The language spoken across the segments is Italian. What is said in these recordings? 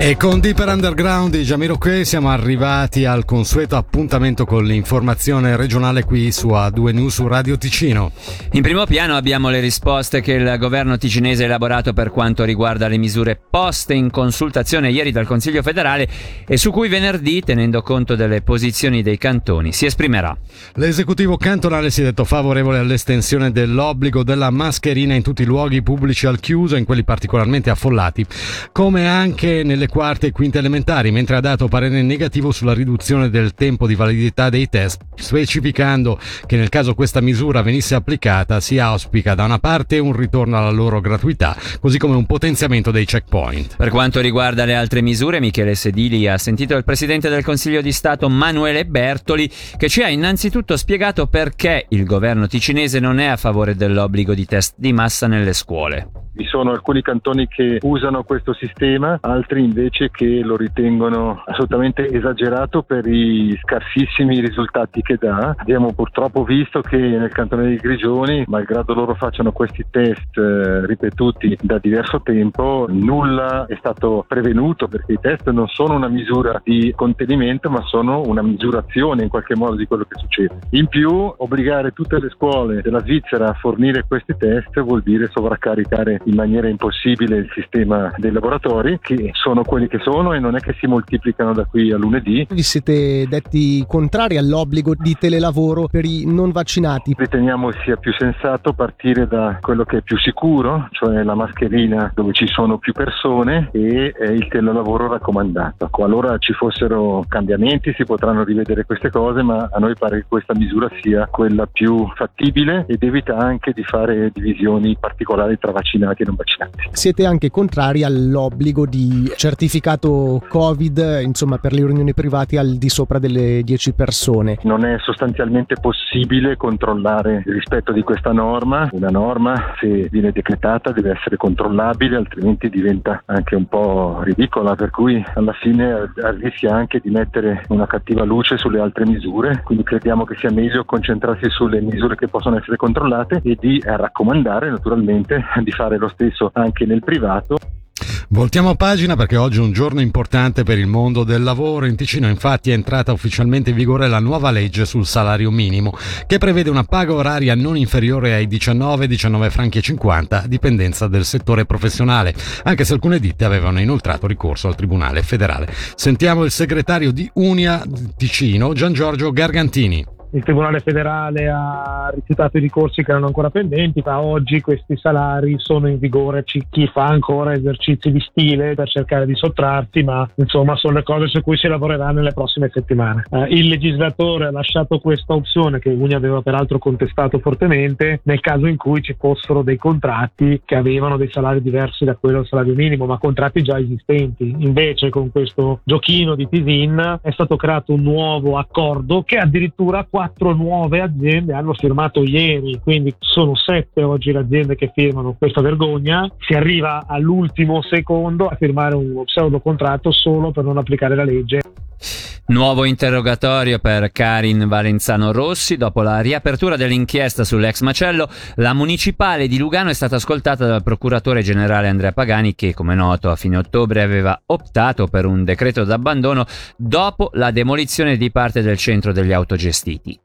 E con Deeper Underground di Jamiroquai siamo arrivati al consueto appuntamento con l'informazione regionale qui su A2 News su Radio Ticino. In primo piano abbiamo le risposte che il governo ticinese ha elaborato per quanto riguarda le misure poste in consultazione ieri dal Consiglio federale e su cui venerdì, tenendo conto delle posizioni dei cantoni, si esprimerà. L'esecutivo cantonale si è detto favorevole all'estensione dell'obbligo della mascherina in tutti i luoghi pubblici al chiuso, in quelli particolarmente affollati, come anche nelle quarte e quinte elementari, mentre ha dato parere negativo sulla riduzione del tempo di validità dei test, specificando che nel caso questa misura venisse applicata si auspica da una parte un ritorno alla loro gratuità, così come un potenziamento dei checkpoint. Per quanto riguarda le altre misure, Michele Sedili ha sentito il Presidente del Consiglio di Stato Manuele Bertoli che ci ha innanzitutto spiegato perché il governo ticinese non è a favore dell'obbligo di test di massa nelle scuole. Vi sono alcuni cantoni che usano questo sistema, altri invece che lo ritengono assolutamente esagerato per i scarsissimi risultati che dà. Abbiamo purtroppo visto che nel cantone dei Grigioni, malgrado loro facciano questi test eh, ripetuti da diverso tempo, nulla è stato prevenuto perché i test non sono una misura di contenimento ma sono una misurazione in qualche modo di quello che succede. In più, obbligare tutte le scuole della Svizzera a fornire questi test vuol dire sovraccaricare in maniera impossibile il sistema dei laboratori che sono quelli che sono e non è che si moltiplicano da qui a lunedì. Vi siete detti contrari all'obbligo di telelavoro per i non vaccinati? Riteniamo sia più sensato partire da quello che è più sicuro, cioè la mascherina dove ci sono più persone e il telelavoro raccomandato. Qualora ci fossero cambiamenti si potranno rivedere queste cose, ma a noi pare che questa misura sia quella più fattibile ed evita anche di fare divisioni particolari tra vaccinati vaccinati e non vaccinati. Siete anche contrari all'obbligo di certificato Covid, insomma, per le riunioni private al di sopra delle 10 persone? Non è sostanzialmente possibile controllare il rispetto di questa norma. Una norma, se viene decretata, deve essere controllabile, altrimenti diventa anche un po' ridicola, per cui alla fine rischia anche di mettere una cattiva luce sulle altre misure. Quindi crediamo che sia meglio concentrarsi sulle misure che possono essere controllate e di raccomandare naturalmente di fare lo stesso anche nel privato. Voltiamo pagina perché oggi è un giorno importante per il mondo del lavoro. In Ticino infatti è entrata ufficialmente in vigore la nuova legge sul salario minimo che prevede una paga oraria non inferiore ai 19-19 franchi e 50 a dipendenza del settore professionale, anche se alcune ditte avevano inoltrato ricorso al Tribunale federale. Sentiamo il segretario di Unia Ticino, Gian Giorgio Gargantini il Tribunale federale ha rifiutato i ricorsi che erano ancora pendenti, ma oggi questi salari sono in vigore. Chi fa ancora esercizi di stile per cercare di sottrarsi, ma insomma sono le cose su cui si lavorerà nelle prossime settimane. Eh, il legislatore ha lasciato questa opzione che Uni aveva peraltro contestato fortemente nel caso in cui ci fossero dei contratti che avevano dei salari diversi da quello del salario minimo, ma contratti già esistenti. Invece con questo giochino di Tisin è stato creato un nuovo accordo che addirittura quattro nuove aziende hanno firmato ieri, quindi sono sette oggi le aziende che firmano questa vergogna. Si arriva all'ultimo secondo a firmare un pseudo contratto solo per non applicare la legge. Nuovo interrogatorio per Karin Valenzano Rossi. Dopo la riapertura dell'inchiesta sull'ex macello, la municipale di Lugano è stata ascoltata dal procuratore generale Andrea Pagani che, come noto, a fine ottobre aveva optato per un decreto d'abbandono dopo la demolizione di parte del centro degli autogestiti.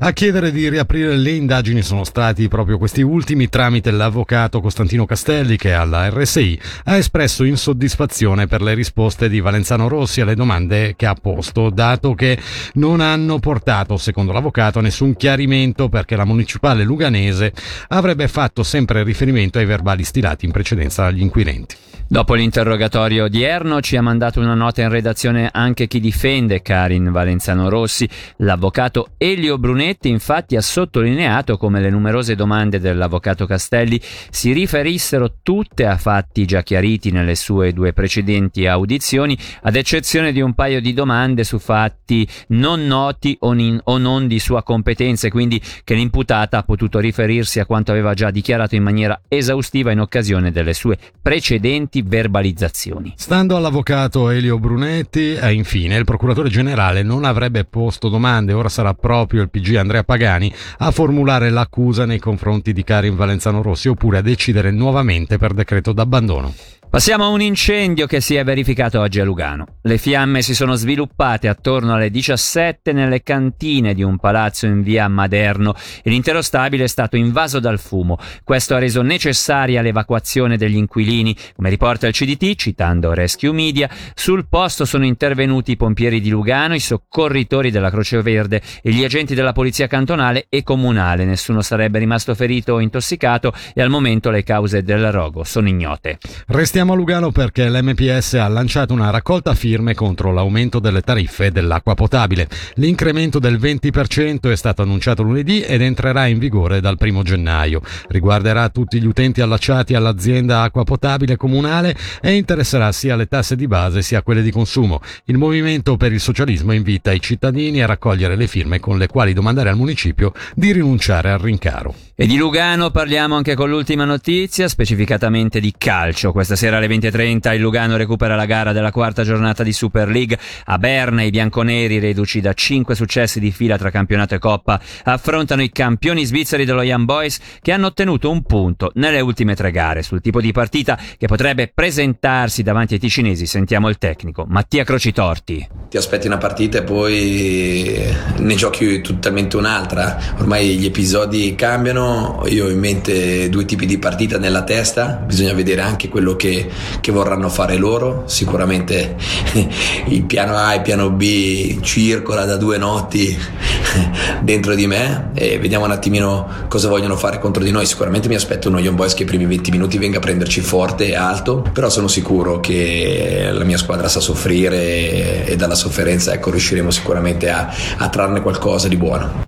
A chiedere di riaprire le indagini sono stati proprio questi ultimi tramite l'avvocato Costantino Castelli che alla RSI ha espresso insoddisfazione per le risposte di Valenzano Rossi alle domande che ha posto, dato che non hanno portato, secondo l'avvocato, nessun chiarimento perché la municipale luganese avrebbe fatto sempre riferimento ai verbali stilati in precedenza dagli inquirenti. Dopo l'interrogatorio odierno ci ha mandato una nota in redazione anche chi difende Karin Valenzano Rossi. L'avvocato Elio Brunetti infatti ha sottolineato come le numerose domande dell'avvocato Castelli si riferissero tutte a fatti già chiariti nelle sue due precedenti audizioni, ad eccezione di un paio di domande su fatti non noti o, in, o non di sua competenza e quindi che l'imputata ha potuto riferirsi a quanto aveva già dichiarato in maniera esaustiva in occasione delle sue precedenti verbalizzazioni. Stando all'avvocato Elio Brunetti, e infine il procuratore generale non avrebbe posto domande, ora sarà proprio il PG Andrea Pagani a formulare l'accusa nei confronti di Karin Valenzano Rossi oppure a decidere nuovamente per decreto d'abbandono. Passiamo a un incendio che si è verificato oggi a Lugano. Le fiamme si sono sviluppate attorno alle 17 nelle cantine di un palazzo in via Maderno e l'intero stabile è stato invaso dal fumo. Questo ha reso necessaria l'evacuazione degli inquilini. Come riporta il CDT, citando Rescue Media, sul posto sono intervenuti i pompieri di Lugano, i soccorritori della Croce Verde e gli agenti della polizia cantonale e comunale. Nessuno sarebbe rimasto ferito o intossicato e al momento le cause del rogo sono ignote. Restiamo Restiamo a Lugano perché l'MPS ha lanciato una raccolta firme contro l'aumento delle tariffe dell'acqua potabile. L'incremento del 20% è stato annunciato lunedì ed entrerà in vigore dal 1 gennaio. Riguarderà tutti gli utenti allacciati all'azienda acqua potabile comunale e interesserà sia le tasse di base sia quelle di consumo. Il Movimento per il Socialismo invita i cittadini a raccogliere le firme con le quali domandare al municipio di rinunciare al rincaro. E di Lugano parliamo anche con l'ultima notizia, specificatamente di calcio. Questa sera alle 20.30 il Lugano recupera la gara della quarta giornata di Super League. A Berna i bianconeri, reduci da 5 successi di fila tra campionato e coppa, affrontano i campioni svizzeri dello Young Boys che hanno ottenuto un punto nelle ultime tre gare. Sul tipo di partita che potrebbe presentarsi davanti ai ticinesi sentiamo il tecnico Mattia Crocitorti. Ti aspetti una partita e poi ne giochi totalmente un'altra. Ormai gli episodi cambiano io ho in mente due tipi di partita nella testa, bisogna vedere anche quello che, che vorranno fare loro, sicuramente il piano A e il piano B circola da due notti dentro di me e vediamo un attimino cosa vogliono fare contro di noi, sicuramente mi aspetto uno Young Boys che i primi 20 minuti venga a prenderci forte e alto, però sono sicuro che la mia squadra sa soffrire e dalla sofferenza ecco, riusciremo sicuramente a, a trarne qualcosa di buono.